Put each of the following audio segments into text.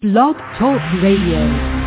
Blog Talk Radio.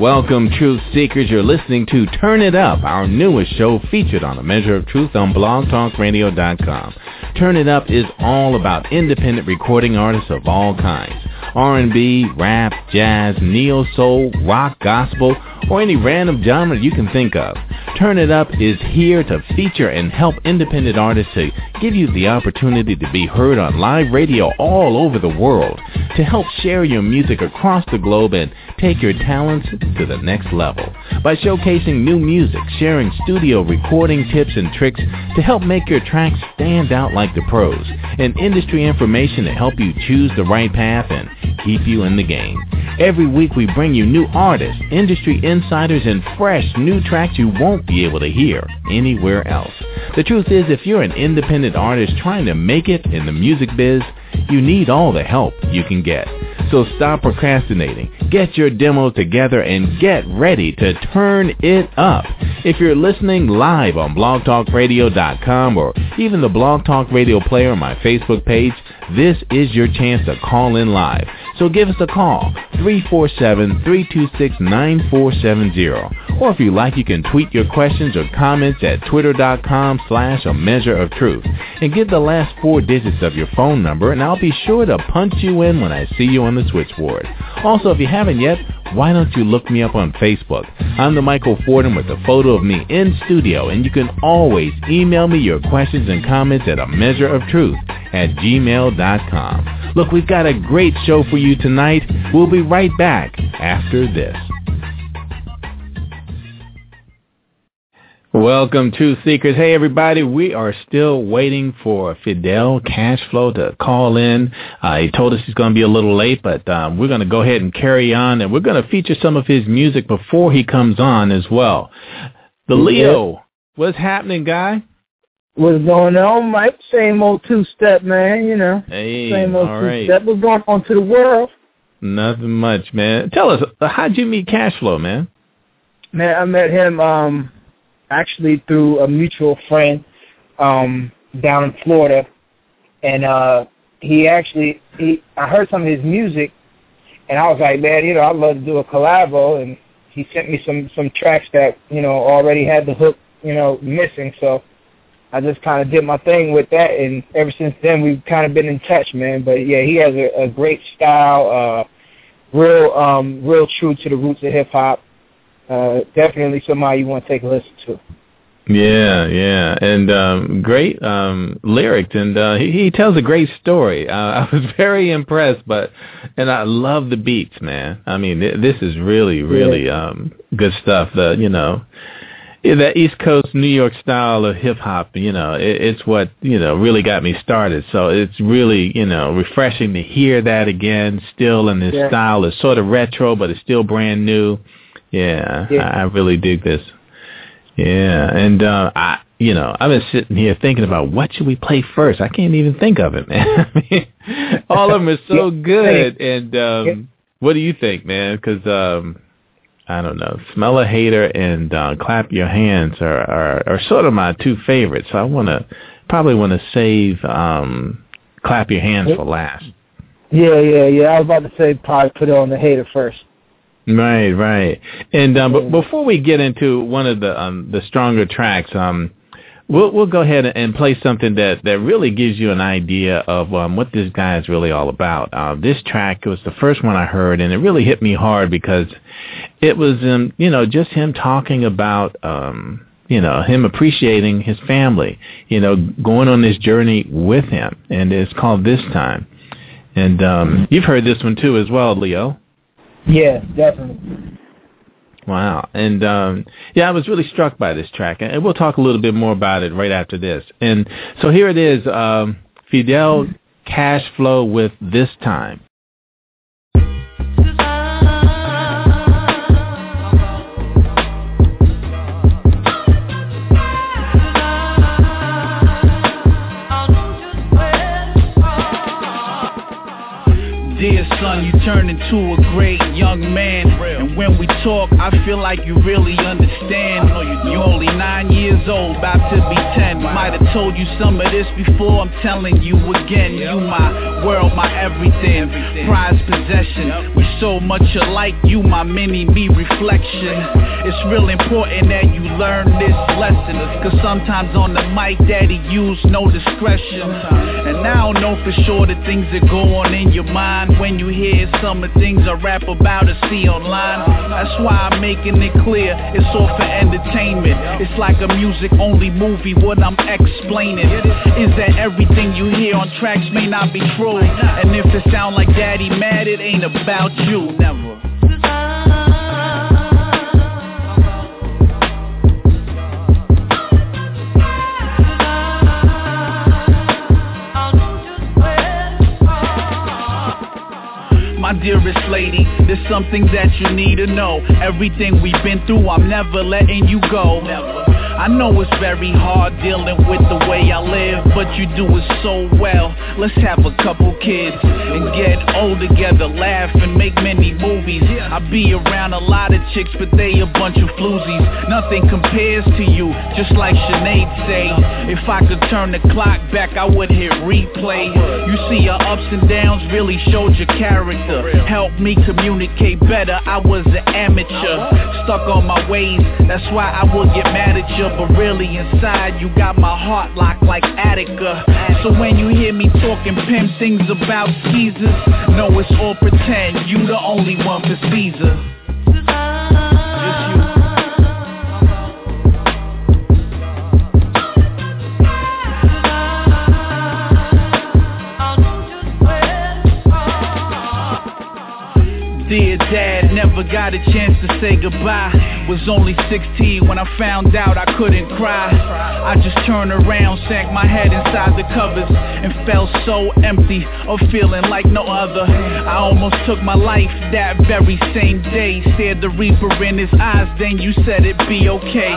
Welcome, Truth Seekers. You're listening to Turn It Up, our newest show featured on A Measure of Truth on blogtalkradio.com. Turn It Up is all about independent recording artists of all kinds. R&B, rap, jazz, neo-soul, rock, gospel, or any random genre you can think of. Turn It Up is here to feature and help independent artists to give you the opportunity to be heard on live radio all over the world, to help share your music across the globe and take your talents to the next level. By showcasing new music, sharing studio recording tips and tricks to help make your tracks stand out like the pros, and industry information to help you choose the right path and keep you in the game. Every week we bring you new artists, industry insiders, and fresh new tracks you won't be able to hear anywhere else. The truth is, if you're an independent artist trying to make it in the music biz, you need all the help you can get. So stop procrastinating, get your demo together, and get ready to turn it up. If you're listening live on blogtalkradio.com or even the Blog Talk Radio player on my Facebook page, this is your chance to call in live. So give us a call, 347-326-9470. Or if you like, you can tweet your questions or comments at twitter.com slash a measure of truth. And give the last four digits of your phone number and I'll be sure to punch you in when I see you on the switchboard. Also, if you haven't yet, why don't you look me up on Facebook? I'm the Michael Fordham with a photo of me in studio, and you can always email me your questions and comments at a measure of truth at gmail.com. Look, we've got a great show for you tonight. We'll be right back after this. Welcome to Seekers. Hey everybody, we are still waiting for Fidel Cashflow to call in. Uh, he told us he's going to be a little late, but um, we're going to go ahead and carry on, and we're going to feature some of his music before he comes on as well. The Leo, what's happening, guy? What's going on, Mike? Same old two-step, man. You know, Hey, same old all right. two-step. What's going on to the world? Nothing much, man. Tell us, uh, how'd you meet Cashflow, man? Man, I met him um actually through a mutual friend um down in Florida, and uh he actually he I heard some of his music, and I was like, man, you know, I'd love to do a collabo, and he sent me some some tracks that you know already had the hook, you know, missing, so. I just kind of did my thing with that, and ever since then we've kind of been in touch, man. But yeah, he has a, a great style, uh, real, um, real true to the roots of hip hop. Uh, definitely somebody you want to take a listen to. Yeah, yeah, and um, great um, lyrics, and uh, he, he tells a great story. Uh, I was very impressed, but and I love the beats, man. I mean, th- this is really, really yeah. um, good stuff. The you know, that East Coast New York style of hip hop, you know, it, it's what you know really got me started. So it's really you know refreshing to hear that again, still in this yeah. style. It's sort of retro, but it's still brand new. Yeah, yeah. I, I really dig this. Yeah, and uh, I, you know, I've been sitting here thinking about what should we play first. I can't even think of it, man. all of them are so good. And um, what do you think, man? Because um, I don't know, smell a hater and uh, clap your hands are, are are sort of my two favorites. So I want to probably want to save um, clap your hands for last. Yeah, yeah, yeah. I was about to say probably put it on the hater first. Right, right. And um, but before we get into one of the um, the stronger tracks, um, we'll we'll go ahead and play something that that really gives you an idea of um, what this guy is really all about. Uh, this track was the first one I heard, and it really hit me hard because it was um, you know just him talking about. Um, you know him appreciating his family you know going on this journey with him and it's called this time and um you've heard this one too as well leo yeah, definitely. Wow. And um yeah, I was really struck by this track. And we'll talk a little bit more about it right after this. And so here it is, um Fidel Cash Flow with This Time. Son, you turn into a great young man. And when we talk, I feel like you really understand. You're only nine years old, about to be ten. Might have told you some of this before, I'm telling you again. You my world, my everything, prized possession. We so much alike, you my mini me reflection. It's real important that you learn this lesson. Cause sometimes on the mic, daddy use no discretion. And I don't know for sure the things that go on in your mind when you hear some of the things I rap about or see online. That's why I'm making it clear, it's all for entertainment. It's like a music only movie, what I'm explaining is that everything you hear on tracks may not be true. And if it sound like daddy mad, it ain't about you, never. My dearest lady, there's something that you need to know. Everything we've been through, I'm never letting you go. I know it's very hard dealing with the way I live, but you do it so well. Let's have a couple kids and get old together, laugh and make many movies. I be around a lot of chicks, but they a bunch of floozies. Nothing compares to you, just like Sinead say. If I could turn the clock back, I would hit replay. You see your ups and downs really showed your character. Helped me communicate better. I was an amateur, stuck on my ways. That's why I will get mad at you but really inside you got my heart locked like Attica. So when you hear me talking pimp things about Caesars, know it's all pretend. You the only one for Caesar. Never got a chance to say goodbye. Was only 16 when I found out I couldn't cry. I just turned around, sank my head inside the covers, and felt so empty, a feeling like no other. I almost took my life that very same day. Stared the reaper in his eyes, then you said it'd be okay.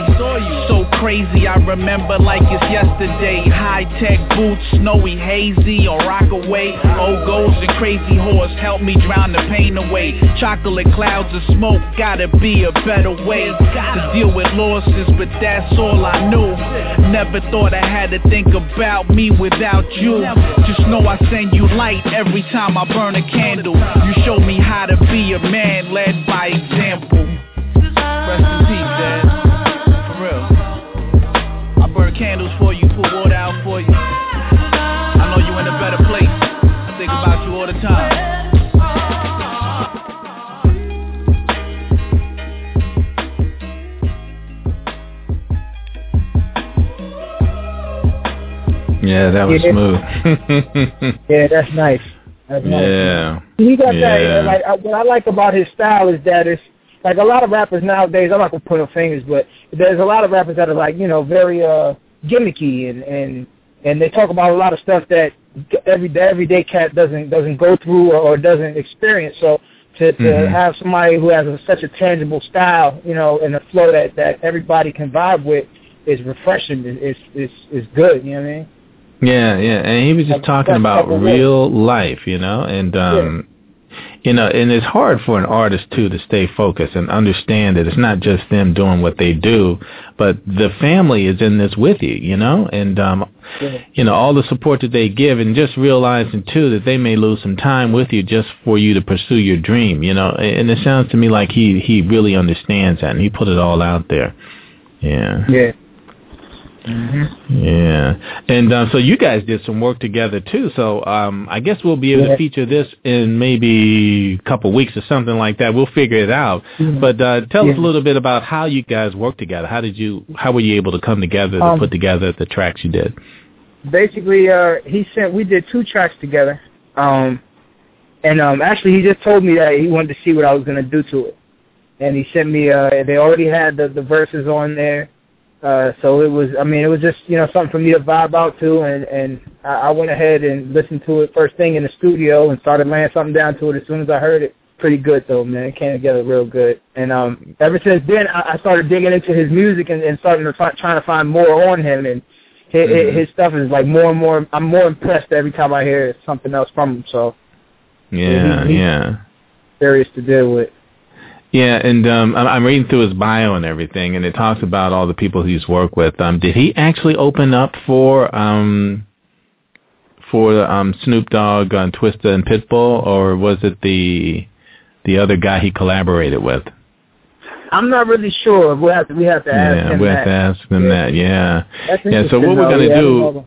So crazy, I remember like it's yesterday. High tech boots, snowy, hazy, or rock away. Old goals and crazy horse help me drown the pain away. Chocolate clouds of smoke, gotta be a better way to deal with losses, but that's all I knew. Never thought I had to think about me without you. Just know I send you light every time I burn a candle. You show me how to be a man led by example. Rest in peace, Dad. For real. I burn candles for Yeah, that was Yeah. smooth. Yeah, that's nice. That's nice. yeah. He got Yeah. that. Like I, what I like about his style is that it's like a lot of rappers nowadays. I'm not gonna point fingers, but there's a lot of rappers that are like you know very uh gimmicky and and and they talk about a lot of stuff that every the everyday cat doesn't doesn't go through or, or doesn't experience. So to to Mhm. have somebody who has a, such a tangible style, you know, and a flow that that everybody can vibe with is refreshing. Is is is good. You know what I mean? Yeah, yeah, and he was just Like, talking about real life, you know, and um you know, and it's hard for an artist too to stay focused and understand that it's not just them doing what they do, but the family is in this with you, you know, and um Yeah. you know, all the support that they give and just realizing too that they may lose some time with you just for you to pursue your dream, you know. And it sounds to me like he he really understands that and he put it all out there. Yeah. Yeah. Mm-hmm. Yeah, and um, so you guys did some work together too. So um, I guess we'll be able Yeah. to feature this in maybe a couple weeks or something like that. We'll figure it out. Mhm. But uh, tell us a little bit about how you guys worked together. How did you? How were you able to come together to Um, put together the tracks you did? basically uh he sent we did two tracks together um and um actually he just told me that he wanted to see what I was going to do to it and he sent me uh they already had the the verses on there uh so it was I mean it was just you know something for me to vibe out to and and I, I went ahead and listened to it first thing in the studio and started laying something down to it as soon as I heard it pretty good though man it came together real good and um ever since then I, I started digging into his music and, and starting to fi- trying to find more on him and his, Mhm. his stuff is like more and more. I'm more impressed every time I hear something else from him. So Yeah, he- yeah. serious to deal with. Yeah, and um, I'm reading through his bio and everything, and it talks about all the people he's worked with. Um, did he actually open up for um, for um, Snoop Dogg on Twista and Pitbull, or was it the the other guy he collaborated with? I'm not really sure. We have to we have to ask yeah, him we that. have to ask them Yeah. that. Yeah, That's Yeah, so what we're gonna I do-.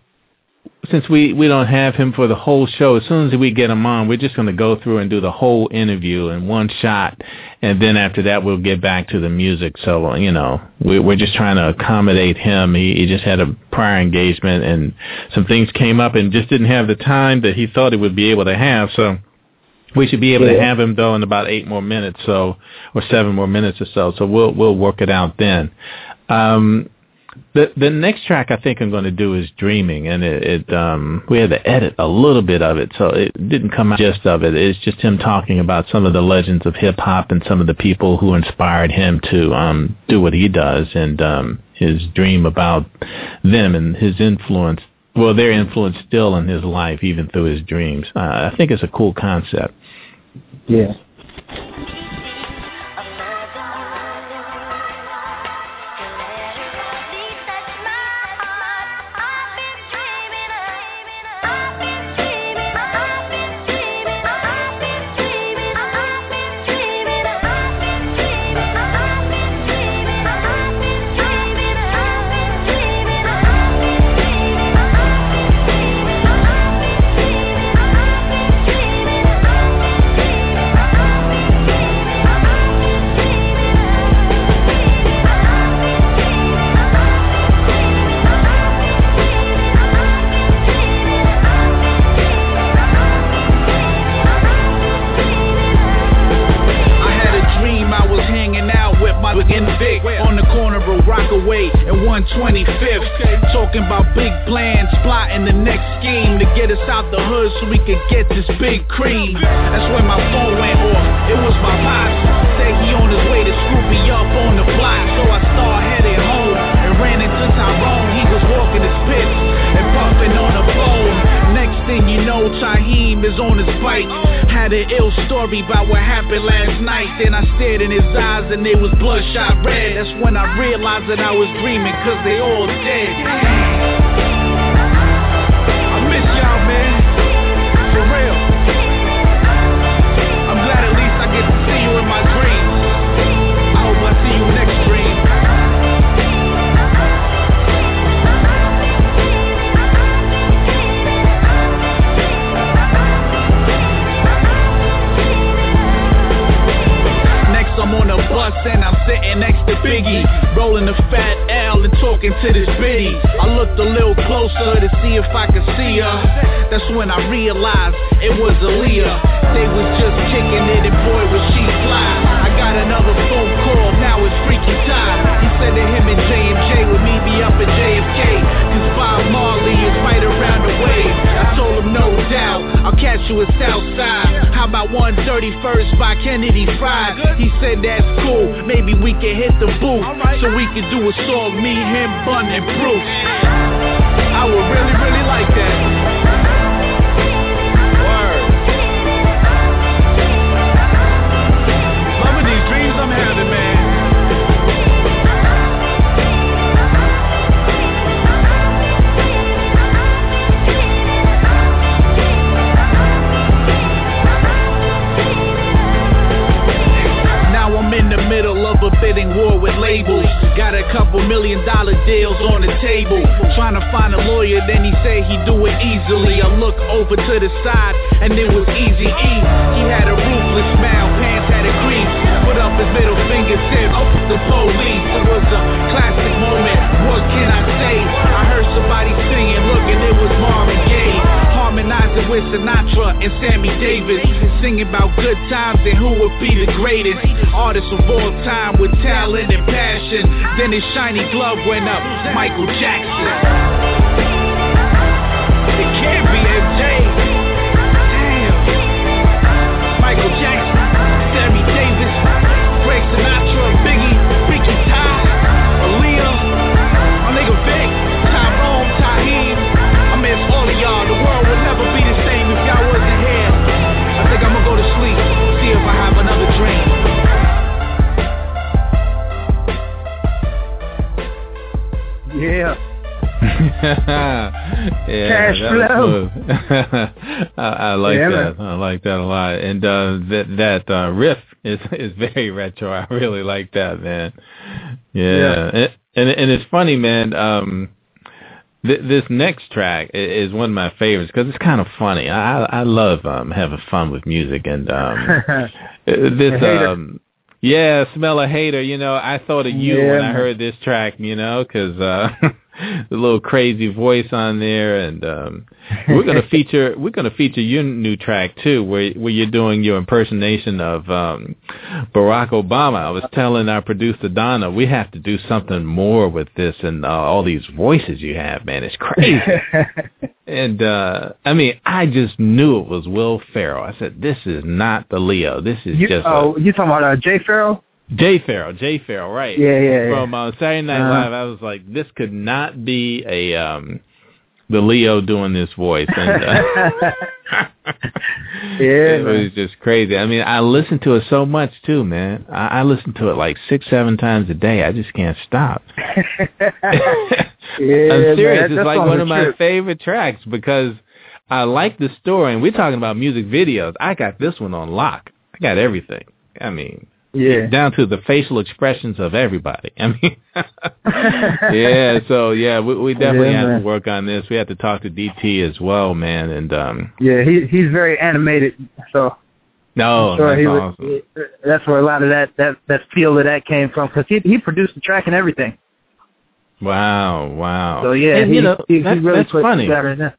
Since we we don't have him for the whole show, as soon as we get him on, we're just going to go through and do the whole interview in one shot, and then after that we'll get back to the music. So you know, we, we're just trying to accommodate him. He, he just had a prior engagement, and some things came up, and just didn't have the time that he thought he would be able to have. So. We should be able to have him though in about eight more minutes, so or seven more minutes or so. So we'll we'll work it out then. Um, the the next track I think I'm going to do is Dreaming, and it, it um we had to edit a little bit of it, so it didn't come out just of it. It's just him talking about some of the legends of hip hop and some of the people who inspired him to um do what he does, and um his dream about them and his influence. Well, their influence still in his life, even through his dreams. Uh, I think it's a cool concept. Yeah. 125th. Eyes and they was bloodshot red. That's when I realized that I was dreaming, cause they all dead. Biggie Rolling the fat L and talking to this biddy. I looked a little closer to see if I could see her. That's when I realized it was Aaliyah. They was just kicking it and boy was she fly. I got another phone call, now it's freaky time. He said that him and J&J would meet me up at JFK. Cause Bob Marley is right around the way. I told him no doubt, I'll catch you at Southside. About 131st by Kennedy Fried? He said that's cool, maybe we can hit the booth. So we can do a song, me, him, Bun, and Bruce. I would really, really like that. Bidding war with labels. Got a couple million dollar deals on the table. Trying to find a lawyer, then he said he do it easily. I look over to the side, and it was Easy E. He had a ruthless smile, pants had a crease. Put up his middle finger, said, "Oh, the police." It was a classic moment. What can I say? I heard somebody singing, look, and it was Gaye harmonizing with Sinatra and Sammy Davis, singing about good times and who would be the greatest artist of all time with talent and passion. Then his shiny glove went up, Michael Jackson. Yeah, Cash flow. I, I like Yeah, that. I like that a lot. And uh, that that uh, riff is is very retro. I really like that, man. Yeah, Yeah. And, and and it's funny, man. Um, th- this next track is one of my favorites because it's kind of funny. I I love um having fun with music and um this um yeah smell a hater you know i thought of you Yeah, when i heard this track you know because uh the little crazy voice on there and um we're going to feature we're going to feature your new track too where where you're doing your impersonation of um barack obama i was telling our producer donna we have to do something more with this and uh, all these voices you have man it's crazy and uh I mean, I just knew it was Will Ferrell. I said, "This is not the Leo. This is you, just oh, you talking about uh, Jay Farrell? Jay Farrell. Jay Farrell, right? Yeah, yeah, yeah. From uh, Saturday Night Uh-huh. Live, I was like, this could not be a um the Leo doing this voice. And, uh, Yeah, it man. was just crazy. I mean, I listen to it so much too, man. I, I listen to it like six, seven times a day. I just can't stop. Yeah, I'm serious. man, it's like one of my trip. favorite tracks because I like the story. And we're talking about music videos. I got this one on lock. I got everything. I mean, Yeah. down to the facial expressions of everybody. I mean, yeah. So yeah, we, we definitely Yeah, have man. to work on this. We have to talk to DT as well, man. And um, Yeah, he he's very animated, so no, I'm sure that's he awesome. would, that's where a lot of that that that feel of that came from because he he produced the track and everything. Wow, wow. So yeah, and he, you know he, he that's, really that's funny. together in that.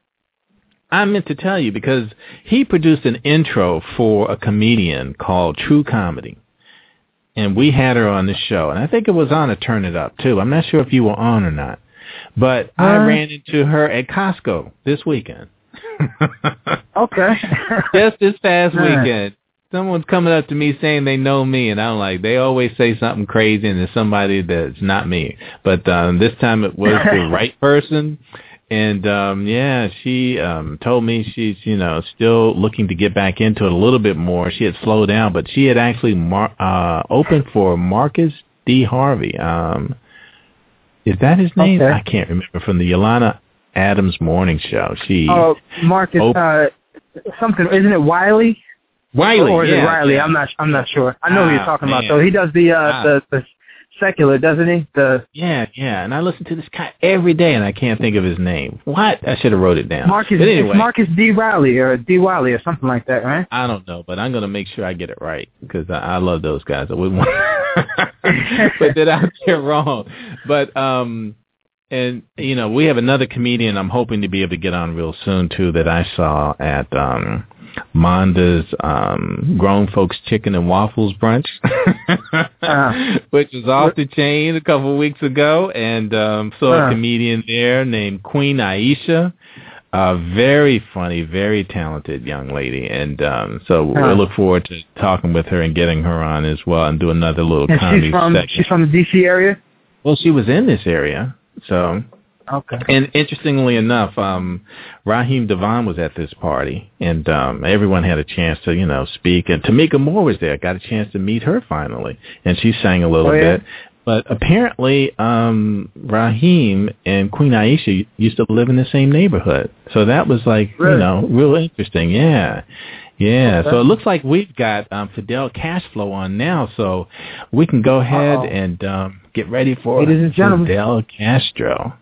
I meant to tell you because he produced an intro for a comedian called True Comedy. And we had her on the show. And I think it was on a Turn It Up too. I'm not sure if you were on or not. But I Uh. ran into her at Costco this weekend. Okay. Just this past weekend. Someone's coming up to me saying they know me, and I'm like, they always say something crazy, and it's somebody that's not me. But um, this time it was the right person, and um, yeah, she um, told me she's you know still looking to get back into it a little bit more. She had slowed down, but she had actually mar- uh, opened for Marcus D. Harvey. Um, is that his name? Okay. I can't remember from the Yolanda Adams Morning Show. She Oh, Marcus, Oh. uh, something isn't it Wiley? Wiley, or is yeah, it Riley? yeah. I'm not. I'm not sure. I know who you're Ah, talking about though. He does the uh Ah. the the secular, doesn't he? The Yeah, yeah, and I listen to this guy every day, and I can't think of his name. What? I should have wrote it down. Marcus. But anyway, Marcus D. Riley or D. Wiley or something like that, right? I don't know, but I'm gonna make sure I get it right because I, I love those guys. I wouldn't want put that out there wrong. But um, and you know, we have another comedian I'm hoping to be able to get on real soon too that I saw at um Monda's um grown folks chicken and waffles brunch uh, which was off the chain a couple of weeks ago and um saw a comedian there named Queen Aisha a very funny, very talented young lady, and um, so we look forward to talking with her and getting her on as well, and do another little and comedy she's from, segment. She's from the D.C. area. Well, she was in this area, so. Okay. And interestingly enough, um, Raheem DeVaughn was at this party, and um, everyone had a chance to, you know, speak. And Tamika Moore was there. Got a chance to meet her finally, and she sang a little oh, yeah? bit. But apparently, um, Raheem and Queen Aisha used to live in the same neighborhood. So that was like, really? you know, real interesting. Yeah. Yeah, okay. so it looks like we've got um, Fidel Cashflow on now, so we can go ahead Uh-oh. and um, get ready for Ladies and gentlemen. Fidel Castro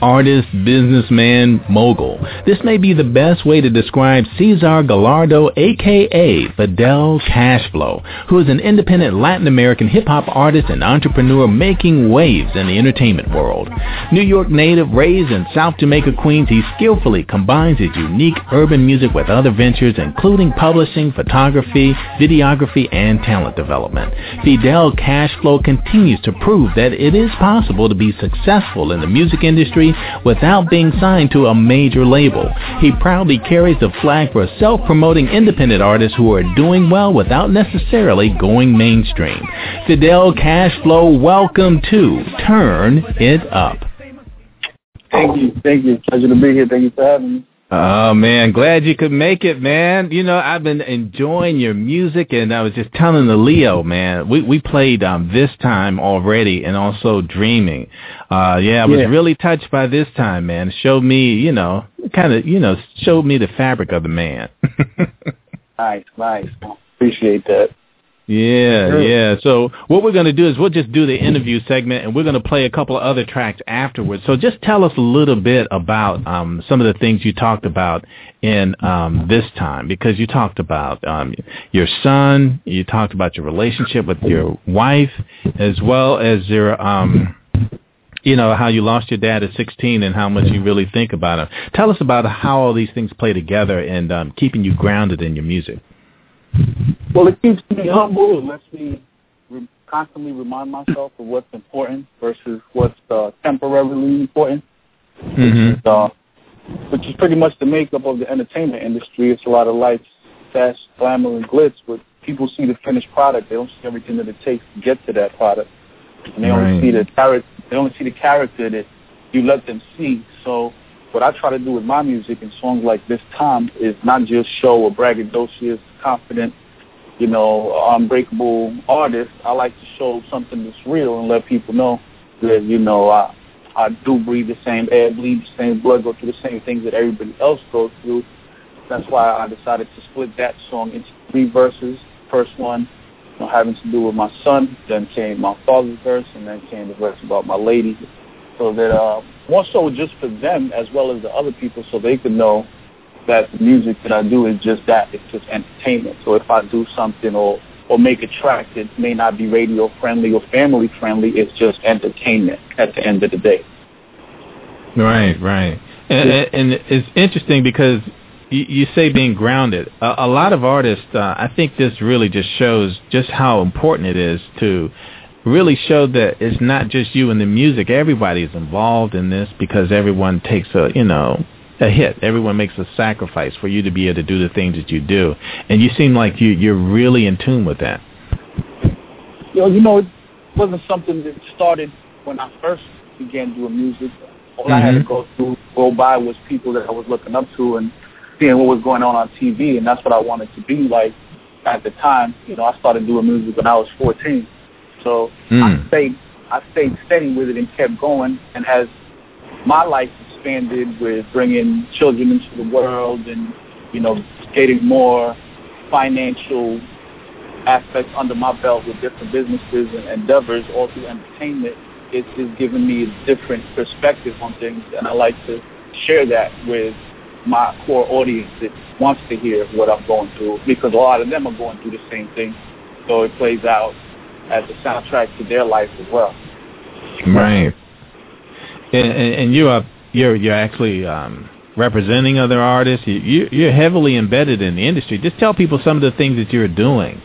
artist, businessman, mogul. This may be the best way to describe Cesar Gallardo, aka Fidel Cashflow, who is an independent Latin American hip-hop artist and entrepreneur making waves in the entertainment world. New York native, raised in South Jamaica, Queens, he skillfully combines his unique urban music with other ventures including publishing, photography, videography, and talent development. Fidel Cashflow continues to prove that it is possible to be successful in the music industry without being signed to a major label. He proudly carries the flag for self-promoting independent artists who are doing well without necessarily going mainstream. Fidel Cashflow, welcome to Turn It Up. Thank you. Thank you. Pleasure to be here. Thank you for having me. Oh man, glad you could make it, man. You know, I've been enjoying your music and I was just telling the Leo, man, we we played um this time already and also dreaming. Uh yeah, I was Yeah. really touched by this time, man. Showed me, you know, kind of, you know, showed me the fabric of the man. Nice, nice. Appreciate that. Yeah, Sure. yeah. So what we're going to do is we'll just do the interview segment, and we're going to play a couple of other tracks afterwards. So just tell us a little bit about um, some of the things you talked about in um, this time, because you talked about um, your son, you talked about your relationship with your wife, as well as your. Um, you know how you lost your dad at 16 and how much you really think about him. Tell us about how all these things play together and um, keeping you grounded in your music. Well, it keeps me humble. It lets me re- constantly remind myself of what's important versus what's uh, temporarily important. Mm-hmm. Which, is, uh, which is pretty much the makeup of the entertainment industry. It's a lot of lights, fast, glamour, and glitz, but people see the finished product. They don't see everything that it takes to get to that product. And they only see the character. They only see the character that you let them see. So what I try to do with my music and songs like this time is not just show a braggadocious, confident, you know, unbreakable artist. I like to show something that's real and let people know that you know I I do breathe the same air, bleed the same blood, go through the same things that everybody else goes through. That's why I decided to split that song into three verses. First one, you know, having to do with my son. Then came my father's verse, and then came the verse about my lady. So that uh, more so just for them as well as the other people, so they can know that the music that I do is just that. It's just entertainment. So if I do something or or make a track that may not be radio friendly or family friendly, it's just entertainment at the end of the day. Right, right. And, and it's interesting because you, you say being grounded. A, a lot of artists, uh, I think this really just shows just how important it is to really show that it's not just you and the music. Everybody's involved in this because everyone takes a, you know, a hit. Everyone makes a sacrifice for you to be able to do the things that you do. And you seem like you, you're really in tune with that. You know, you know, it wasn't something that started when I first began doing music. All I had to Mhm. go through, go by was people that I was looking up to and seeing what was going on on TV, and that's what I wanted to be like at the time. You know, I started doing music when I was 14, so I Mm. stayed, I stayed steady with it and kept going. And as my life expanded with bringing children into the world and you know getting more financial aspects under my belt with different businesses and endeavors all through entertainment, it's just given me a different perspective on things, and I like to share that with my core audience that wants to hear what I'm going through because a lot of them are going through the same thing, so it plays out as a soundtrack to their life as well. Right. And, and, and you are you're you're actually um, representing other artists. You, you're heavily embedded in the industry. Just tell people some of the things that you're doing.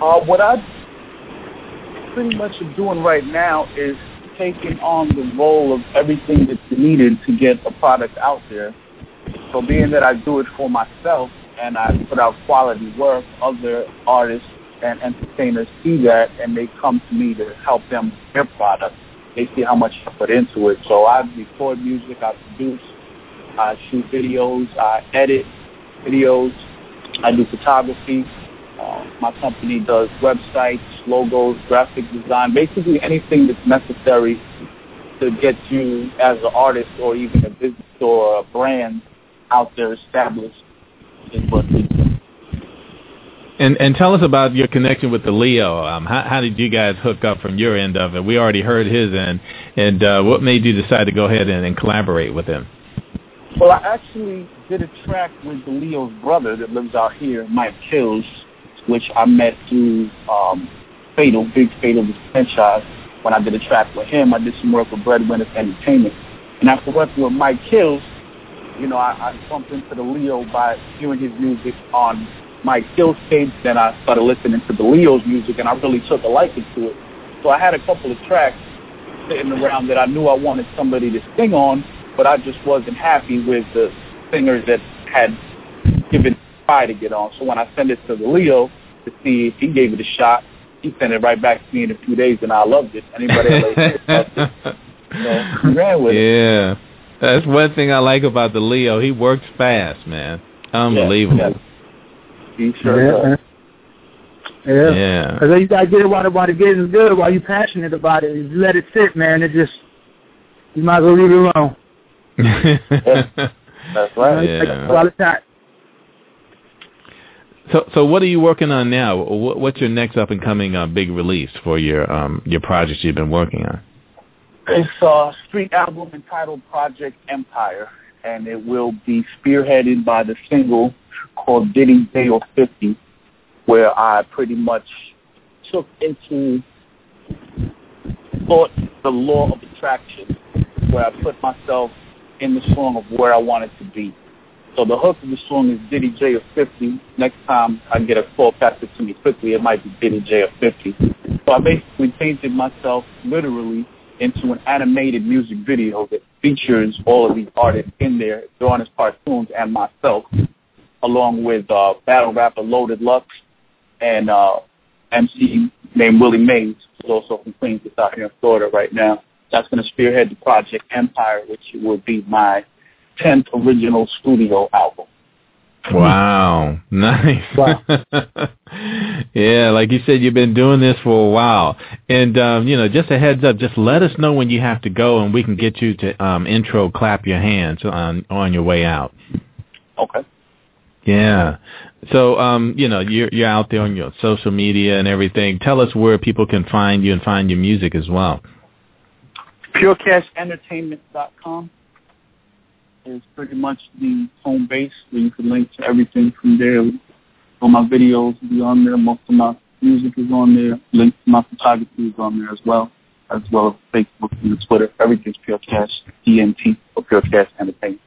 Uh, what I pretty much am doing right now is taking on the role of everything that's needed to get a product out there. So being that I do it for myself and I put out quality work, other artists and entertainers see that and they come to me to help them with their product. They see how much I put into it. So I record music, I produce, I shoot videos, I edit videos, I do photography. Uh, my company does websites, logos, graphic design, basically anything that's necessary to get you as an artist or even a business or a brand out there established is what we do. And and tell us about your connection with the Leo. Um, how how did you guys hook up from your end of it? We already heard his end, and uh, what made you decide to go ahead and, and collaborate with him? Well, I actually did a track with the Leo's brother that lives out here, Mike Kills, which I met through um, Fatal, Big Fatal, franchise. When I did a track with him, I did some work with Breadwinners Entertainment. And after working with Mike Kills, you know, I, I bumped into the Leo by hearing his music on Mike Kills tapes. Then I started listening to the Leo's music, and I really took a liking to it. So I had a couple of tracks sitting around that I knew I wanted somebody to sing on, but I just wasn't happy with the singers that had given try to get on. So when I sent it to the Leo to see if he gave it a shot, he sent it right back to me in a few days, and I loved it. Anybody else loved it? Ran with yeah. it. Yeah, that's one thing I like about the Leo. He works fast, man. Unbelievable. Yeah, yeah. He sure Yeah. does. Yeah. Yeah. Because you gotta get it while the while the getting good, while you're passionate about it. If you let it sit, man, it just you might as well leave it alone. That's right. You know, Yeah. a lot of time. So, so what are you working on now? What, what's your next up and coming uh, big release for your um your projects you've been working on? It's a street album entitled Project Empire, and it will be spearheaded by the single called Diddy or 50, where I pretty much took into thought the law of attraction, where I put myself in the song of where I wanted to be. So the hook of the song is Diddy J of 50. Next time I get a call passed it to me quickly, it might be Diddy J of 50. So I basically painted myself literally into an animated music video that features all of these artists in there, drawing as cartoons, and myself, along with uh, battle rapper Loaded Lux and uh, MC named Willie Mays, who's also from Queens, that's out here in Florida right now. That's going to spearhead the Project Empire, which will be my 10th original studio album. Wow, nice. Wow. yeah, like you said, you've been doing this for a while, and um, you know, just a heads up, just let us know when you have to go, and we can get you to um, intro, clap your hands on on your way out. Okay. Yeah. So, um, you know, you're you're out there on your social media and everything. Tell us where people can find you and find your music as well. PureCashEntertainment.com is pretty much the home base where you can link to everything from there. All my videos will be on there. Most of my music is on there. Links to my photography is on there as well, as well as Facebook and Twitter. Everything's Pure Cash, ENT, or Pure Cash Entertainment.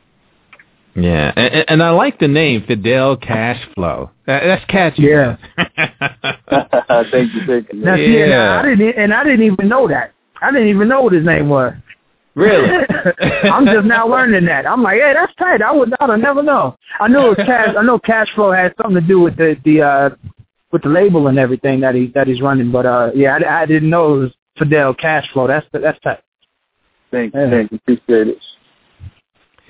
Yeah, and, and I like the name Fidel Cashflow. That, that's catchy. Yeah. thank you, thank you. Now, see, and Yeah. I didn't, and I didn't even know that. I didn't even know what his name was. really? I'm just now learning that. I'm like, hey, that's tight. I would, I'd have never know. I knew it was cash. I know cash flow had something to do with the the uh with the label and everything that he that he's running. But uh, yeah, I, I didn't know it was Fidel Cash Flow. That's that's tight. Thank you, Yeah. thank you. Appreciate it.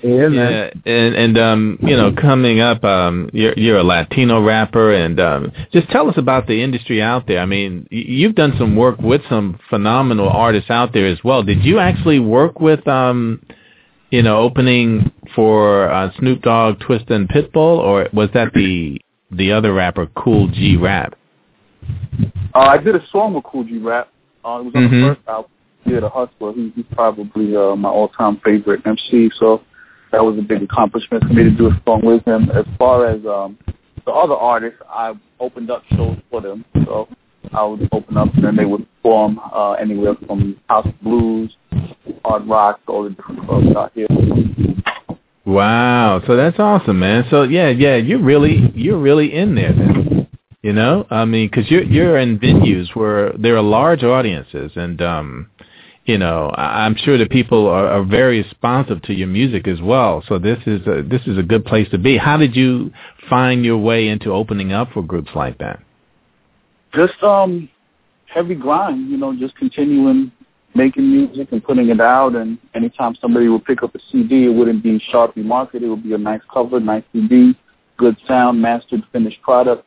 Yeah. Yeah, and and um, you know, coming up, um, you're you're a Latino rapper, and um, just tell us about the industry out there. I mean, you've done some work with some phenomenal artists out there as well. Did you actually work with, um, you know, opening for uh, Snoop Dogg, Twista, and Pitbull, or was that the the other rapper, Kool G Rap? Uh, I did a song with Kool G Rap. Uh, it was on Mhm. the first album. Yeah, The Hustler. He, he's probably uh, my all-time favorite MC. So that was a big accomplishment for me to do a song with him. As far as um, the other artists, I opened up shows for them. So I would open up and they would perform uh, anywhere from House Blues hard rock, all the different clubs out here. Wow, so that's awesome, man. So yeah, yeah, you're really you're really in there then. You know, I mean, because you're you're in venues where there are large audiences, and um, you know, I'm sure that people are, are very responsive to your music as well. So this is a, this is a good place to be. How did you find your way into opening up for groups like that? Just um, heavy grind, you know, just continuing making music and putting it out. And anytime somebody would pick up a CD, it wouldn't be sharply marketed. It would be a nice cover, nice CD, good sound, mastered, finished product.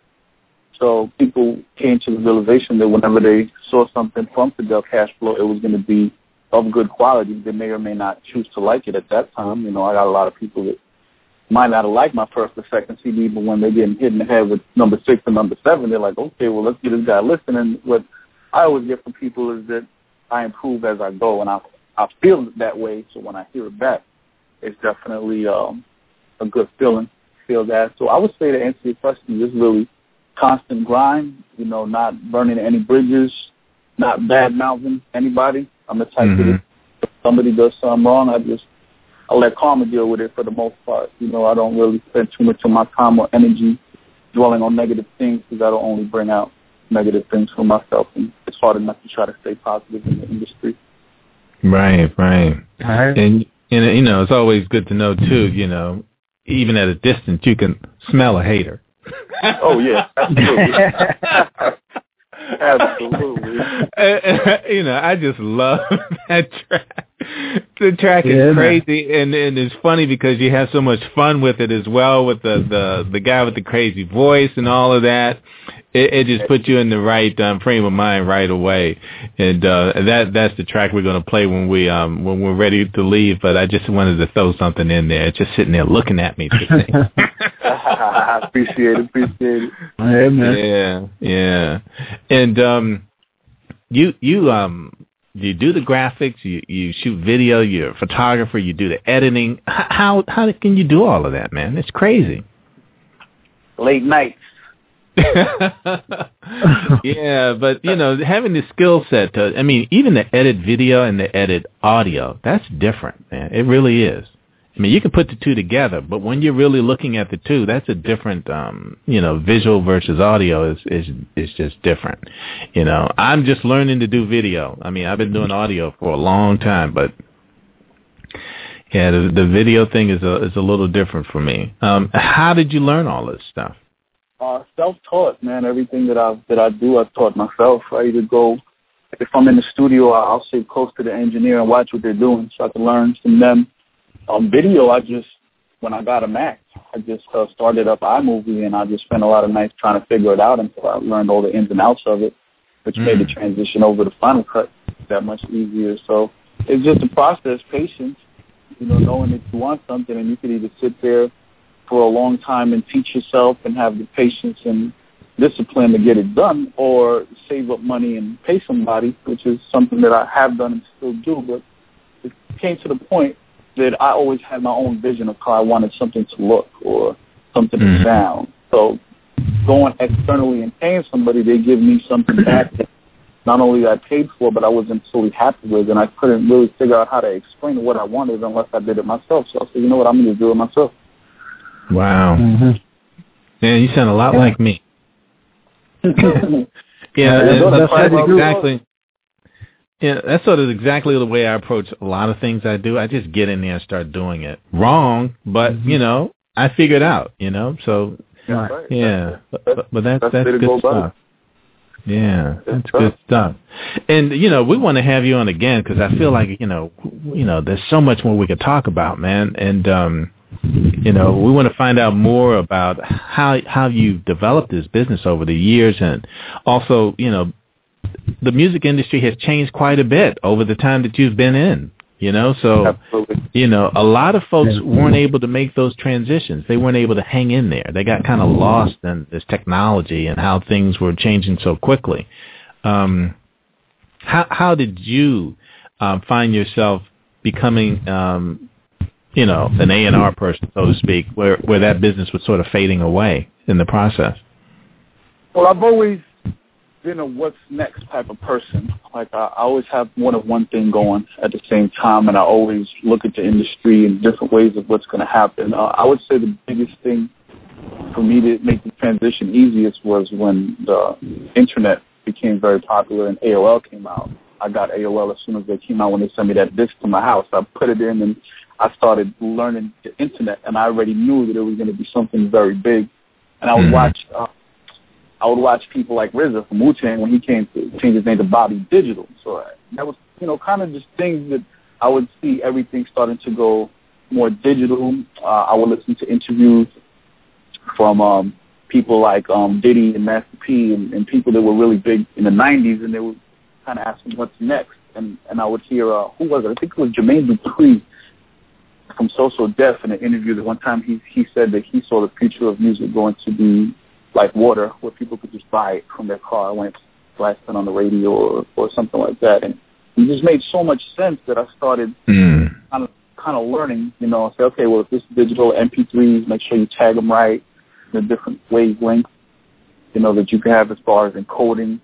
So people came to the realization that whenever they saw something from Fidel Cashflow, it was going to be of good quality. They may or may not choose to like it at that time. You know, I got a lot of people that might not have liked my first or second CD, but when they're getting hit in the head with number six and number seven, they're like, okay, well, let's get this guy listening. What I always get from people is that I improve as I go, and I I feel that way. So when I hear it back, it's definitely um, a good feeling. Feel that. So I would say to answer your question, just really constant grind. You know, not burning any bridges, not bad mouthing anybody. I'm the type Mhm. that if somebody does something wrong, I just I let karma deal with it for the most part. You know, I don't really spend too much of my time or energy dwelling on negative things because that'll only bring out negative things for myself, and it's hard enough to try to stay positive in the industry. Right, right. All right. And and you know, it's always good to know too. You know, even at a distance, you can smell a hater. Oh yeah, absolutely. Absolutely. you know, I just love that track. The track is Yeah, man. crazy, and and it's funny because you have so much fun with it as well, with the the the guy with the crazy voice and all of that. It, it just puts you in the right um, frame of mind right away, and uh, that that's the track we're going to play when we um when we're ready to leave. But I just wanted to throw something in there. It's just sitting there looking at me. To sing. appreciate it, appreciate it. Yeah, man. Yeah, yeah. And um you you um you do the graphics, you you shoot video, you're a photographer, you do the editing. H- How how can you do all of that, man? It's crazy. Late nights. yeah, but you know, having the skill set to I mean, even the edit video and the edit audio, that's different, man. It really is. I mean, you can put the two together, but when you're really looking at the two, that's a different, um, you know, visual versus audio is is is just different. You know, I'm just learning to do video. I mean, I've been doing audio for a long time, but yeah, the, the video thing is a is a little different for me. Um, how did you learn all this stuff? Uh, self-taught, man. Everything that I that I do, I've taught myself. I either go, if I'm in the studio, I- I'll sit close to the engineer and watch what they're doing, so I can learn from them. Um, video, I just when I got a Mac, I just uh, started up iMovie, and I just spent a lot of nights trying to figure it out until I learned all the ins and outs of it, which made the Mm. transition over to Final Cut that much easier. So it's just a process, patience. You know, knowing that you want something, and you could either sit there for a long time and teach yourself and have the patience and discipline to get it done, or save up money and pay somebody, which is something that I have done and still do. But it came to the point that I always had my own vision of how I wanted something to look or something Mhm. to sound. So going externally and paying somebody, they give me something back that not only I paid for, but I wasn't fully happy with, and I couldn't really figure out how to explain what I wanted unless I did it myself. So I said, you know what, I'm going to do it myself. Wow, hmm man, you sound a lot Yeah. like me. Yeah, Yeah, that's that's, how you do it. exactly. Yeah, that's sort of exactly the way I approach a lot of things I do. I just get in there and start doing it. Wrong, but Mm-hmm. you know, I figure it out. You know, so Right. Right. yeah, but, but, but that's that's that's the way to good go about stuff. Yeah, that's good stuff. And you know, we want to have you on again because I feel like you know, you know, there's so much more we could talk about, man. And um, you know, we want to find out more about how how you've developed this business over the years, and also, you know, the music industry has changed quite a bit over the time that you've been in. You know, so Absolutely. you know, a lot of folks weren't able to make those transitions. They weren't able to hang in there. They got kind of lost in this technology and how things were changing so quickly. Um, how how did you um, find yourself becoming, um, you know, an A and R person, so to speak, where where that business was sort of fading away in the process? Well, I've always been a what's next type of person. Like I, I always have more than one thing going at the same time, and I always look at the industry in different ways of what's going to happen. Uh, I would say the biggest thing for me to make the transition easiest was when the internet became very popular and AOL came out. I got AOL as soon as they came out when they sent me that disc to my house. I put it in and I started learning the internet, and I already knew that it was going to be something very big. And I would mm-hmm. watch uh, I would watch people like RZA from Wu Tang when he came to change his name to Bobby Digital. So uh, that was, you know, kind of just things that I would see everything starting to go more digital. Uh, I would listen to interviews from um, people like um, Diddy and Master P and, and people that were really big in the '90s, and they would kind of ask me what's next. And and I would hear uh, who was it? I think it was Jermaine Dupri from So So Def in an interview that one time he he said that he saw the future of music going to be like water, where people could just buy it from their car when it's blasting on the radio or, or something like that. And it just made so much sense that I started mm. kind of kind of learning. You know, I say, okay, well, if this is digital MP3s, make sure you tag them right, the different wavelengths, you know, that you can have as far as encoding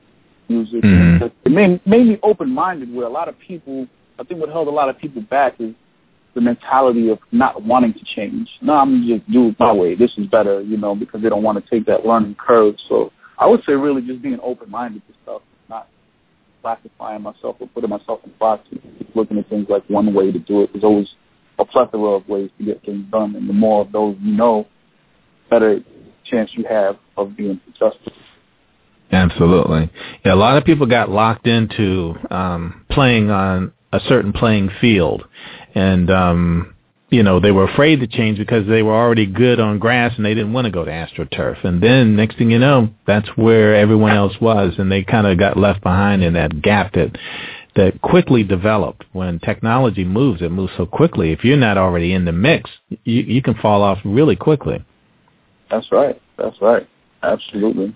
music. Mm. It made, made me open-minded where a lot of people, I think what held a lot of people back is the mentality of not wanting to change. No, I'm just do it my way. This is better, you know, because they don't want to take that learning curve. So I would say really just being open minded to stuff, not classifying myself or putting myself in boxes. Looking at things like one way to do it. There's always a plethora of ways to get things done, and the more of those you know, better chance you have of being successful. Absolutely. Yeah, a lot of people got locked into um, playing on a certain playing field. And um you know they were afraid to change because they were already good on grass and they didn't want to go to astroturf. And then next thing you know that's where everyone else was and they kind of got left behind in that gap that that quickly developed. When technology moves it moves so quickly. If you're not already in the mix you you can fall off really quickly. That's right. That's right. Absolutely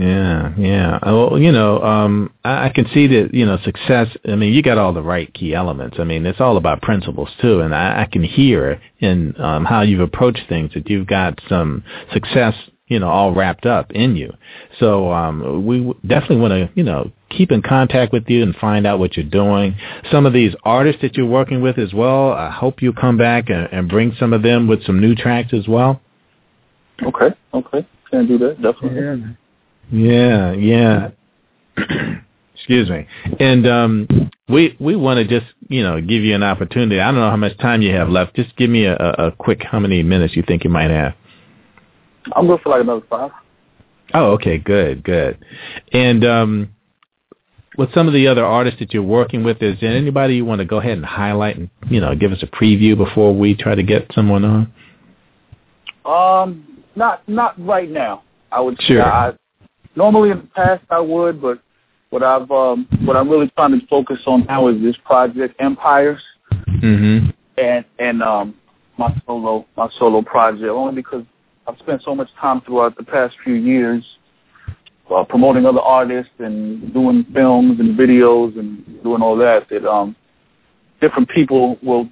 yeah, yeah. Well, you know, um, I, I can see that, you know, success, I mean, you got all the right key elements. I mean, it's all about principles too. And I, I can hear in um, how you've approached things that you've got some success, you know, all wrapped up in you. So um, we definitely want to, you know, keep in contact with you and find out what you're doing. Some of these artists that you're working with as well, I hope you come back and, and bring some of them with some new tracks as well. Okay, okay. Can do that, definitely. Yeah. Yeah, yeah. Excuse me. And um, we we want to just you know give you an opportunity. I don't know how much time you have left. Just give me a, a quick how many minutes you think you might have. I'm good for like another five. Oh, okay, good, good. And um, with some of the other artists that you're working with, is there anybody you want to go ahead and highlight and you know give us a preview before we try to get someone on? Um, not not right now. I would sure. I, Normally in the past I would, but what I've um, what I'm really trying to focus on now is this project Empires, mm-hmm. and and um, my solo my solo project only because I've spent so much time throughout the past few years uh, promoting other artists and doing films and videos and doing all that that um, different people will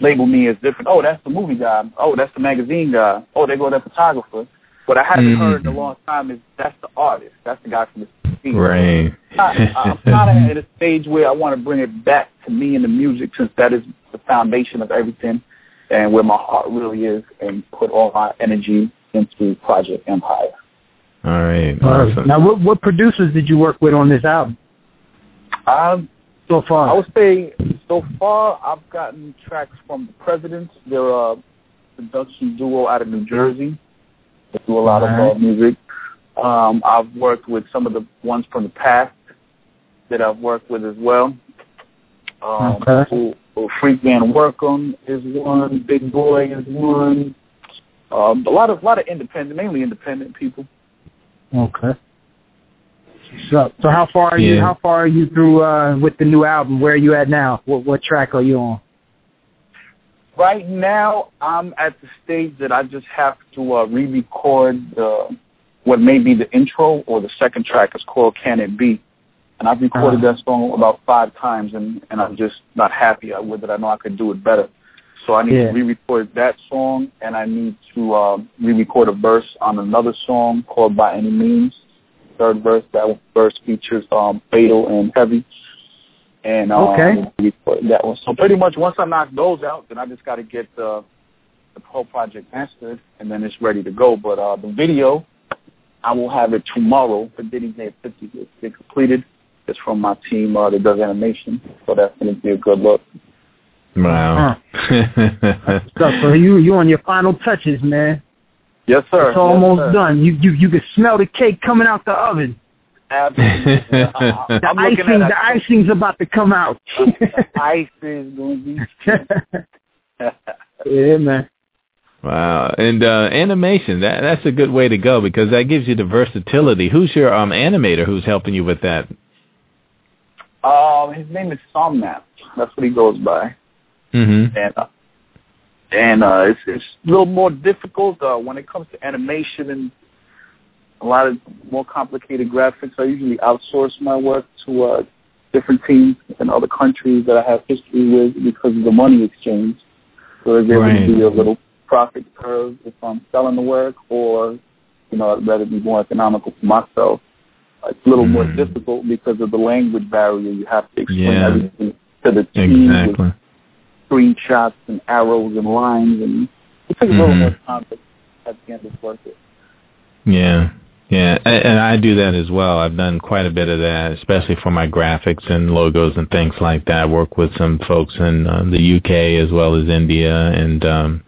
label me as different. Oh, that's the movie guy. Oh, that's the magazine guy. Oh, they go that photographer. What I haven't mm-hmm. heard in a long time is that's the artist. That's the guy from the scene. Right. I, I'm kind of at a stage where I want to bring it back to me and the music since that is the foundation of everything and where my heart really is and put all my energy into Project Empire. All right. Awesome. Now, what, what producers did you work with on this album? Um, so far, I would say so far I've gotten tracks from the Presidents. They're a production duo out of New Jersey. They do a lot of uh, music. Um, I've worked with some of the ones from the past that I've worked with as well. Um, okay. Freak Van Workum is one. Big Boy is one. Um, a lot of a lot of independent, mainly independent people. Okay. So, so how far are yeah. you? How far are you through uh, with the new album? Where are you at now? What what track are you on? Right now, I'm at the stage that I just have to uh, re-record the, what may be the intro or the second track. It's called "Can It Be," and I've recorded uh-huh. that song about five times, and and I'm just not happy with it. I know I could do it better, so I need yeah. to re-record that song, and I need to uh, re-record a verse on another song called "By Any Means." third verse. That verse features um, Fatal and Heavy. And um, Okay. we put that one. So pretty much once I knock those out, then I just got to get the the whole project mastered, and then it's ready to go. But uh, the video, I will have it tomorrow. The Diddy's Day 50 has been completed. It's from my team uh, that does animation, so that's going to be a good look. Wow. So, so you you on your final touches, man. Yes, sir. It's almost yes, sir. done. You you you can smell the cake coming out the oven. Absolutely. The I'm looking icing at the icing's about to come out. ice is going to be. yeah, man. Wow. And uh animation, that that's a good way to go because that gives you the versatility. Who's your um animator who's helping you with that? Um, his name is Somnap. That's what he goes by, Mhm. and uh, and uh, it's it's a little more difficult uh, when it comes to animation and a lot of more complicated graphics. I usually outsource my work to uh, different teams in other countries that I have history with because of the money exchange. So there's able Right. to be a little profit curve if I'm selling the work, or you know, I'd rather be more economical for myself. It's a little more Mm. difficult because of the language barrier. You have to explain Yeah. everything to the team with screenshots and arrows and lines, and it takes a little Mhm. more time, but at the end it's worth it. Yeah. Yeah, and, and I do that as well. I've done quite a bit of that, especially for my graphics and logos and things like that. I work with some folks in uh, the UK as well as India and um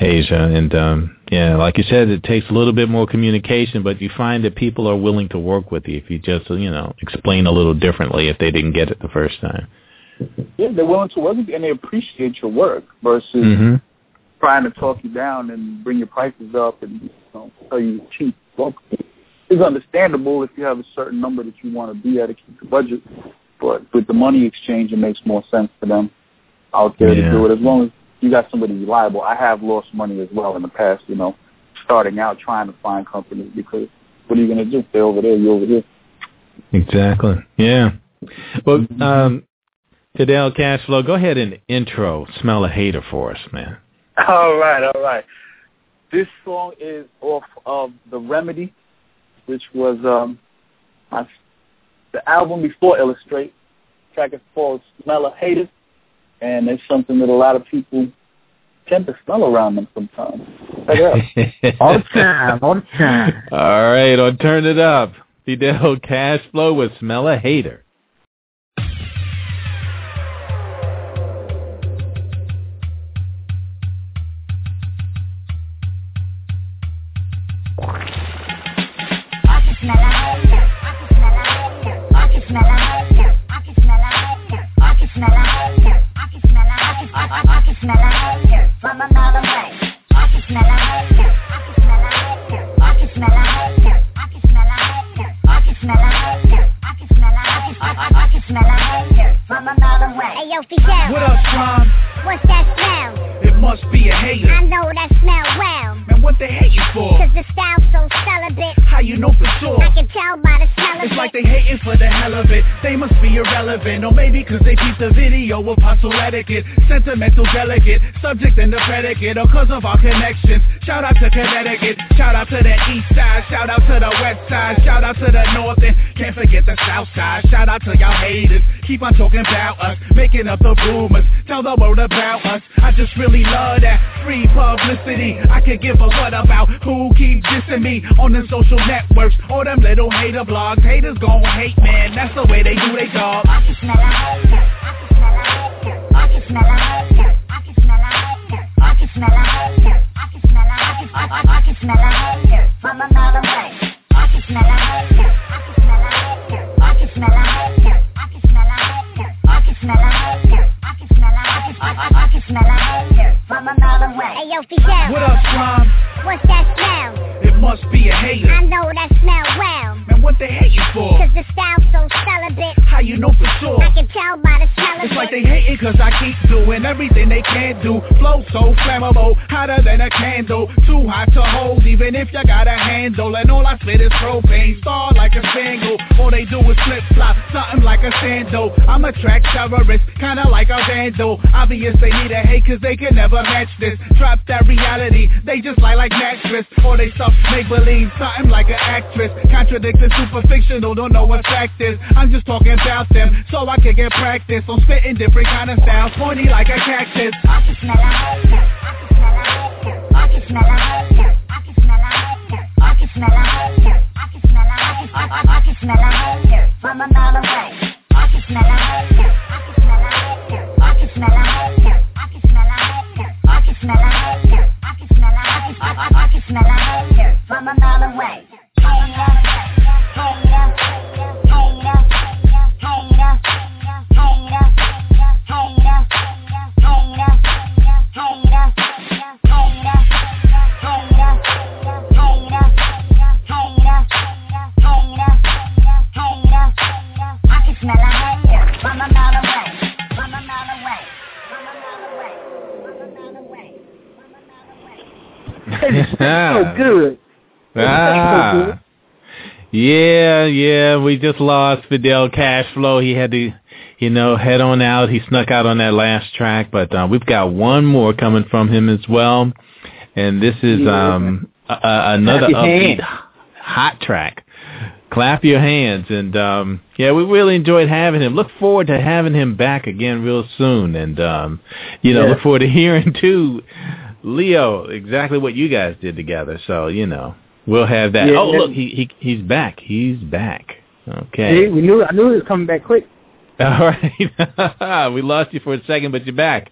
Asia and um yeah, like you said it takes a little bit more communication, but you find that people are willing to work with you if you just, you know, explain a little differently if they didn't get it the first time. Yeah, they're willing to work with you and they appreciate your work versus Mhm. trying to talk you down and bring your prices up and you know, tell you cheap. Well, it's understandable if you have a certain number that you want to be at to keep the budget, but with the money exchange, it makes more sense for them out there Yeah. to do it. As long as you got somebody reliable. I have lost money as well in the past. You know, starting out trying to find companies because what are you going to do? They're over there, you're over here. Exactly. Yeah. Well, um Fidel Cashflow, go ahead and intro Smell a Hater for us, man. All right, all right. This song is off of The Remedy, which was um my, the album before Illustrate. Track is called Smell of Haters, and it's something that a lot of people tend to smell around them sometimes. Check it out. All the time, all the time. All right, on Turn It Up. Fidel Cashflow with Smell a Hater. Smell a hater. What up, Slime? What's that smell? It must be a hater. I know that smell well. Man, what they hating for? Cause the style's so celibate. How you know for sure? I can tell by the of It's it. like they hating for the hell of it. They must be irrelevant. Or maybe cause they peeped the video of hustle etiquette. Sentimental, delicate, subject and the predicate. Or cause of our connections. Shout out to Connecticut. Shout out to the east side. Shout out to the west side. Shout out to the north and can't forget the south side. Shout out to y'all haters. Keep on talking about us. Making up the rumors. Tell the world about us. I just really love that free publicity. I could give a what about who keeps dissing me on the social networks or them little hater blogs. Haters gon' hate, man. That's the way they do their job. I can smell a hater. I can smell a hater. I can smell a hater. I can smell a hater. I can smell a hater. I can smell a can I, can smell a hater from a can do. Flow so flammable, hotter than a candle. Too hot to hold, even if you got a handle. And all I spit is propane, star a. I'm a track terrorist, kinda like a vandal. Obvious they need a hate cause they can never match this. Drop that reality, they just lie like mattress. Or they stuff make believe, something like an actress. Contradicting super fictional, don't know what fact is. I'm just talking about them, so I can get practice on spitting different kind of styles, pointy like a cactus. I can smell a hate. I can smell a hate. I can smell a hate. I can smell a hate. I can smell a hate. I can smell a hate from a mile away. From a mile away. Hater, hater, hater, from a mile away. so good. Ah. Yeah, yeah, we just lost Fidel Cashflow. He had to, you know, head on out. He snuck out on that last track, but uh, we've got one more coming from him as well. And this is Yeah. um a, a, another upbeat hot track. Clap your hands and um yeah, we really enjoyed having him. Look forward to having him back again real soon and um you know, Yeah. look forward to hearing too Leo exactly what you guys did together. So, you know, we'll have that. Yeah, oh, look, he he he's back. He's back. See, Okay. we knew I knew he was coming back quick. All right. we lost you for a second, but you're back.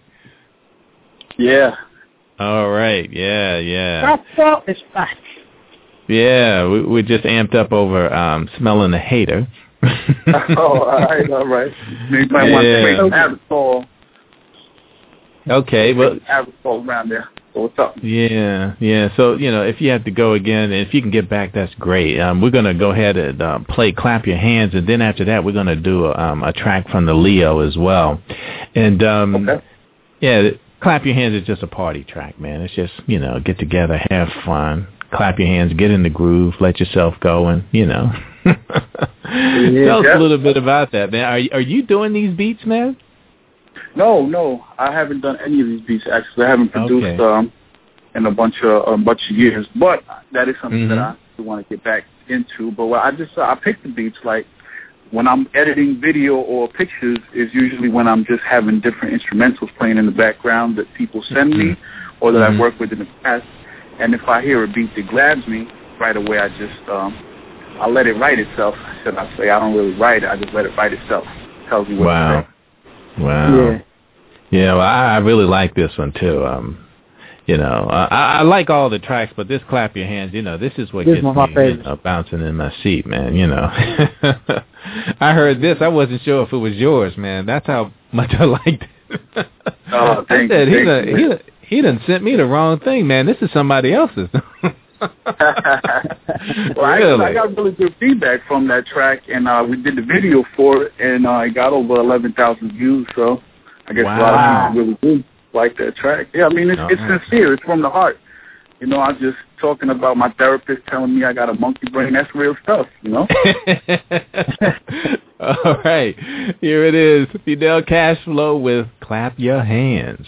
Yeah. All right. Yeah, yeah. I thought it's back. Yeah, we we just amped up over um smelling a hater. oh, all right, all right. You might want Yeah. to bring some aerosol, okay, well aerosol around there. What's up? Yeah, yeah. So you know, if you have to go again, and if you can get back, that's great. Um, we're gonna go ahead and uh, play "Clap Your Hands," and then after that, we're gonna do a, um, a track from the Leo as well. And um, Okay. yeah, "Clap Your Hands" is just a party track, man. It's just you know, get together, have fun, clap your hands, get in the groove, let yourself go, and you know. Tell us Yeah. a little bit about that, man. Are you- are you doing these beats, man? No, no, I haven't done any of these beats. Actually, I haven't produced Okay. um in a bunch of a bunch of years. But that is something that Mhm. I want to get back into. But what I just uh, I pick the beats like when I'm editing video or pictures is usually when I'm just having different instrumentals playing in the background that people send me or that Mhm. I've worked with in the past. And if I hear a beat that grabs me right away, I just um I let it write itself. Should I say I don't really write it, I just let it write itself. Tells me what to say. Wow. Yeah. Yeah, well, I, I really like this one too. Um, you know, I, I like all the tracks, but this "Clap Your Hands," you know, this is what This gets my me favorites. you know, bouncing in my seat, man. You know, I heard this, I wasn't sure if it was yours, man. That's how much I liked it. Oh, I thank said you, he thank done, you. he done, he done sent me the wrong thing, man. This is somebody else's. well, I, Really? I got really good feedback from that track, and uh, we did the video for it, and uh, it got over 11,000 views. So I guess a lot of people really do like that track. Yeah, I mean, it's, it's sincere. It's from the heart. You know, I'm just talking about my therapist telling me I got a monkey brain. That's real stuff, you know? All right, here it is. Fidel Cashflow with "Clap Your Hands."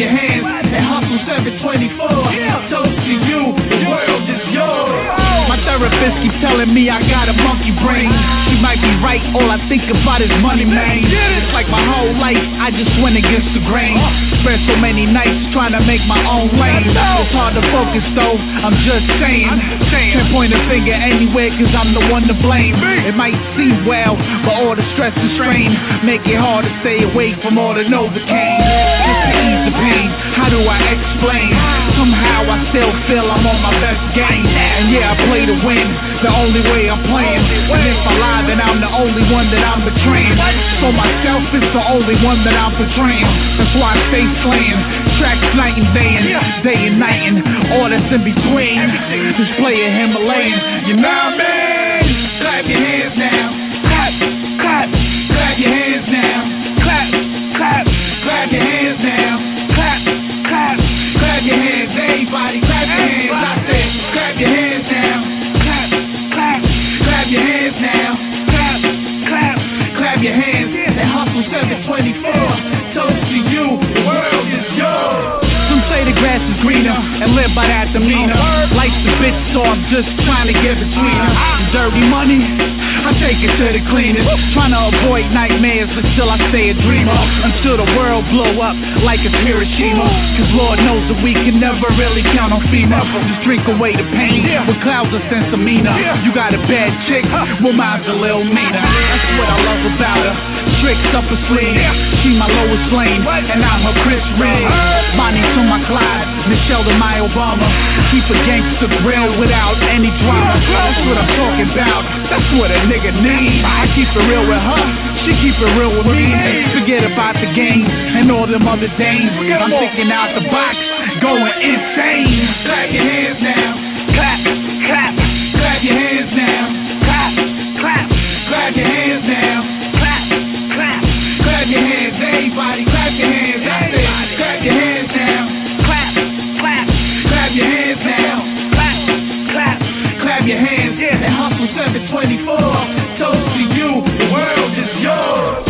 Your hands. And hustle 724. Toast to you. The world is yours. My therapist keep telling me I got a monkey brain. She might be right, all I think about is money, man. It's like my whole life, I just went against the grain. Uh. Spent so many nights trying to make my own lane. It's hard to focus though, I'm just saying. Can't point a finger anywhere cause I'm the one to blame. It might seem well, but all the stress and strain make it hard to stay away from all the Novocaine. Pain, how do I explain? Somehow I still feel I'm on my best game. And yeah, I play to win, the only way I'm playing. And if I lie, then I'm the only one that I'm betraying. So myself is the only one that I'm portraying. That's why I stay slaying. Tracks night and day and day and night and all that's in between. Just play a Himalayan, you know what I mean? Clap your hands now. Greener and live by that demeanor. Life's a bitch, so I'm just trying to get between her. Dirty money, I take it to the cleaners. Trying to avoid nightmares, but still I stay a dreamer. Until the world blow up like it's Hiroshima. Cause Lord knows that we can never really count on FEMA. Just drink away the pain with clouds of sensimina. You got a bad chick, well mine's a little meaner. That's what I love about her. Tricks up her sleeve. She my Lois Lane, and I'm her Chris Reeve. Bonnie to my Clyde, Michelle to my Obama. Keep a gangster grill without any drama. That's what I'm talking about. That's what a nigga needs. I keep it real with her. She keep it real with me. Forget about the game and all them other dames. I'm thinking out the box, going insane. Clap your hands now. Clap, clap, clap your hands 24. To you, the world is yours.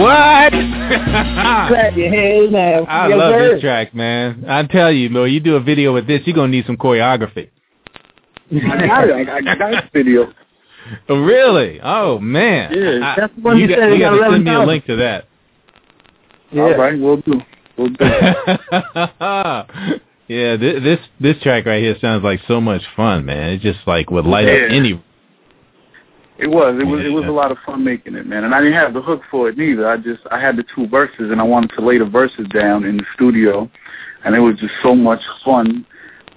What? I yes, love sir. this track, man. I tell you, Lil, you do a video with this, you're gonna need some choreography. I got it. I got a video. Really? Oh man! Yeah, that's one you, you you got to send me a link to that. Yeah. All right, we'll do. We'll do. yeah, this, this this track right here sounds like so much fun, man. It just like would light up any. It was. It was. It was a lot of fun making it, man. And I didn't have the hook for it neither. I just I had the two verses, and I wanted to lay the verses down in the studio, and it was just so much fun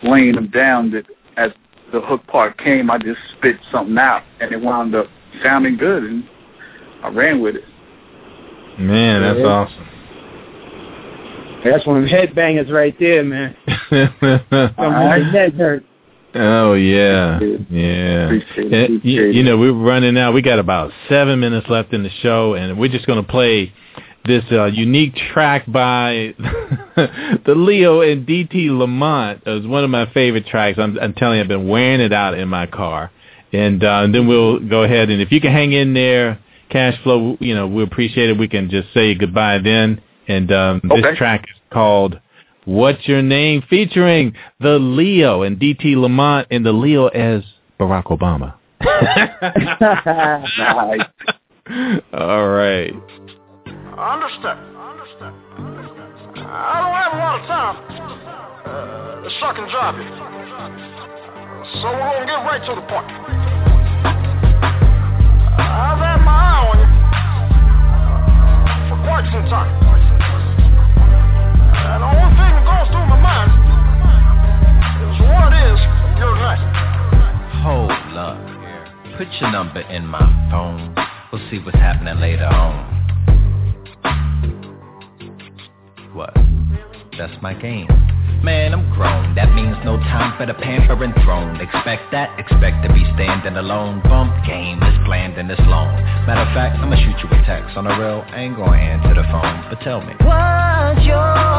laying them down that as the hook part came, I just spit something out, and it wound up sounding good, and I ran with it. Man, that's Yeah. awesome. That's one of them headbangers right there, man. Right. head hurt. oh yeah, yeah. Appreciate it. And, you, you know, we're running out. We got about seven minutes left in the show, and we're just gonna play this uh, unique track by the Leo and DT Lamont. It was one of my favorite tracks. I'm, I'm telling you, I've been wearing it out in my car. And, uh, and then we'll go ahead and if you can hang in there, cash flow, you know, we appreciate it. We can just say goodbye then. And um, this track is called "What's Your Name," featuring the Leo and DT Lamont, and the Leo as Barack Obama. Nice. All right. Understand. I understand. I don't have a lot of time uh, to suck and drive it. So we're gonna get right to the point. I've had my eye on you for quite some time. And the only thing that goes through my mind is what is your name? Hold up. Put your number in my phone. We'll see what's happening later on. What? That's my game. Man, I'm grown. That means no time for the pampering throne. Expect that. Expect to be standing alone. Bump game is bland and it's long. Matter of fact, I'ma shoot you a text on the real. I ain't gonna answer the phone, but tell me. What's your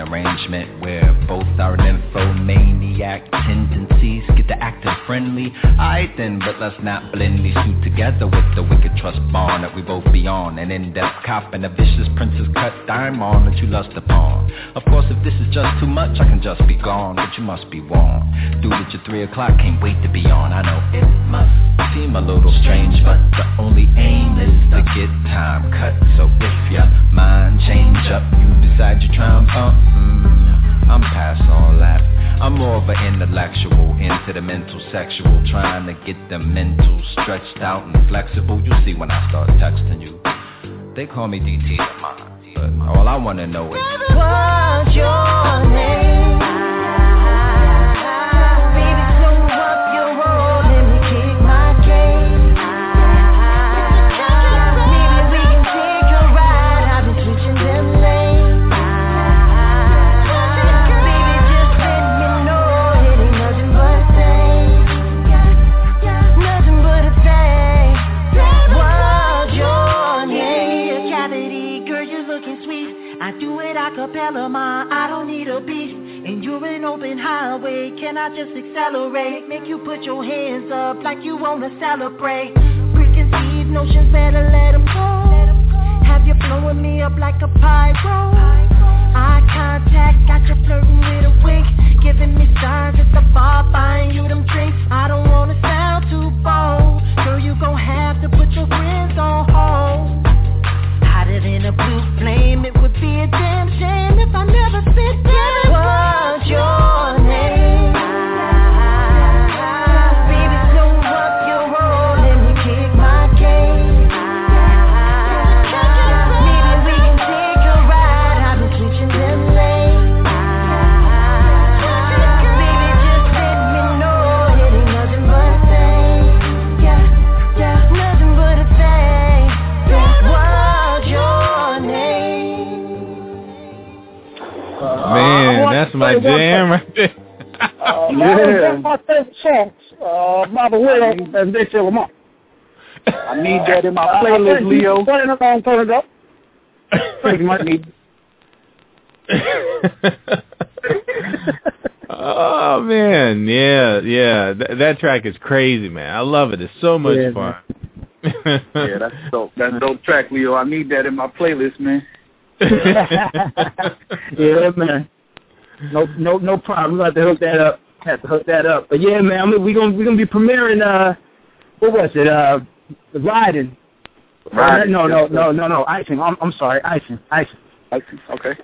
an arrangement where both are an friendly. Alright then, but let's not these two together with the wicked trust bond that we both be on. An in-depth cop and a vicious princess cut diamond that you lust upon. Of course, if this is just too much, I can just be gone, but you must be warned. Dude at your three o'clock can't wait to be on. I know it must seem a little strange, but the only aim is to get time cut. So if your mind change up, you decide you're trying pump. Mm, I'm past all that. I'm more of an intellectual, into the mental sexual, trying to get the mental stretched out and flexible. You see when I start texting you. They call me DT but all I wanna know is What's your name? Can I just accelerate? Make you put your hands up like you wanna celebrate. Preconceived notions, better let 'em go. Have you blowing me up like a pyro? Eye contact, got you flirting with a wink. Giving me signs at the bar, buying you them drinks. I don't wanna sound too bold. Girl, you gon' have to put your friends on hold. Hotter than a blue flame, it my jam right there. Uh, Yeah. One my favorite songs, uh, by the way, as they say Lamar. I need that in my playlist, Leo. Running around, turn it up. Pretty much need. oh man, yeah, yeah. Th- that track is crazy, man. I love it. It's so much Yeah, fun. Yeah, that's dope. That's dope track, Leo. I need that in my playlist, man. yeah, man. No, no, no problem. We have to hook that up. Have to hook that up. But yeah, man, I mean, we gonna we gonna be premiering. Uh, what was it? Uh, the riding. Riding, No, no, no, no, no. Icing. I'm, I'm sorry. Icing. Icing. Icing. Okay.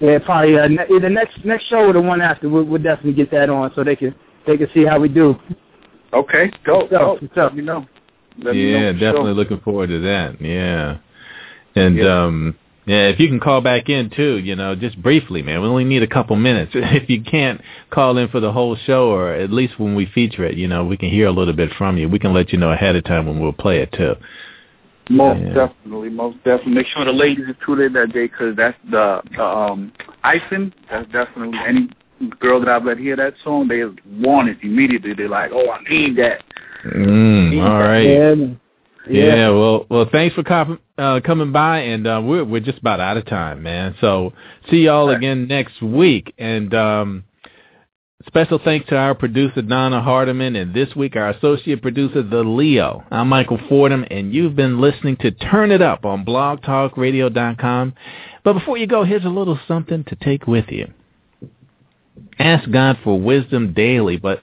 Yeah, probably uh, ne- either next next show or the one after. We'll, we'll definitely get that on so they can they can see how we do. Okay. Dope. So, Dope. so, Let me know. Let me know yeah, definitely sure. looking forward to that. Yeah. And Yeah. um yeah, if you can call back in too, you know, just briefly, man. We only need a couple minutes. If you can't call in for the whole show or at least when we feature it, you know, we can hear a little bit from you. We can let you know ahead of time when we'll play it too. Most Yeah. definitely, most definitely. Make sure the ladies are tuned in that day because that's the, the um icing. That's definitely any girl that I've let hear that song, they want it immediately. They're like, oh, I need that. Mm, all right. Yeah. Yeah. well, well, thanks for cop- uh, coming by, and uh, we're we're just about out of time, man. So see y'all again next week, and um, special thanks to our producer Donna Hardiman, and this week our associate producer The Leo. I'm Michael Fordham, and you've been listening to Turn It Up on BlogTalkRadio.com. But before you go, here's a little something to take with you. Ask God for wisdom daily, but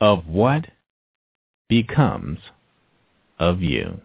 of what becomes of you.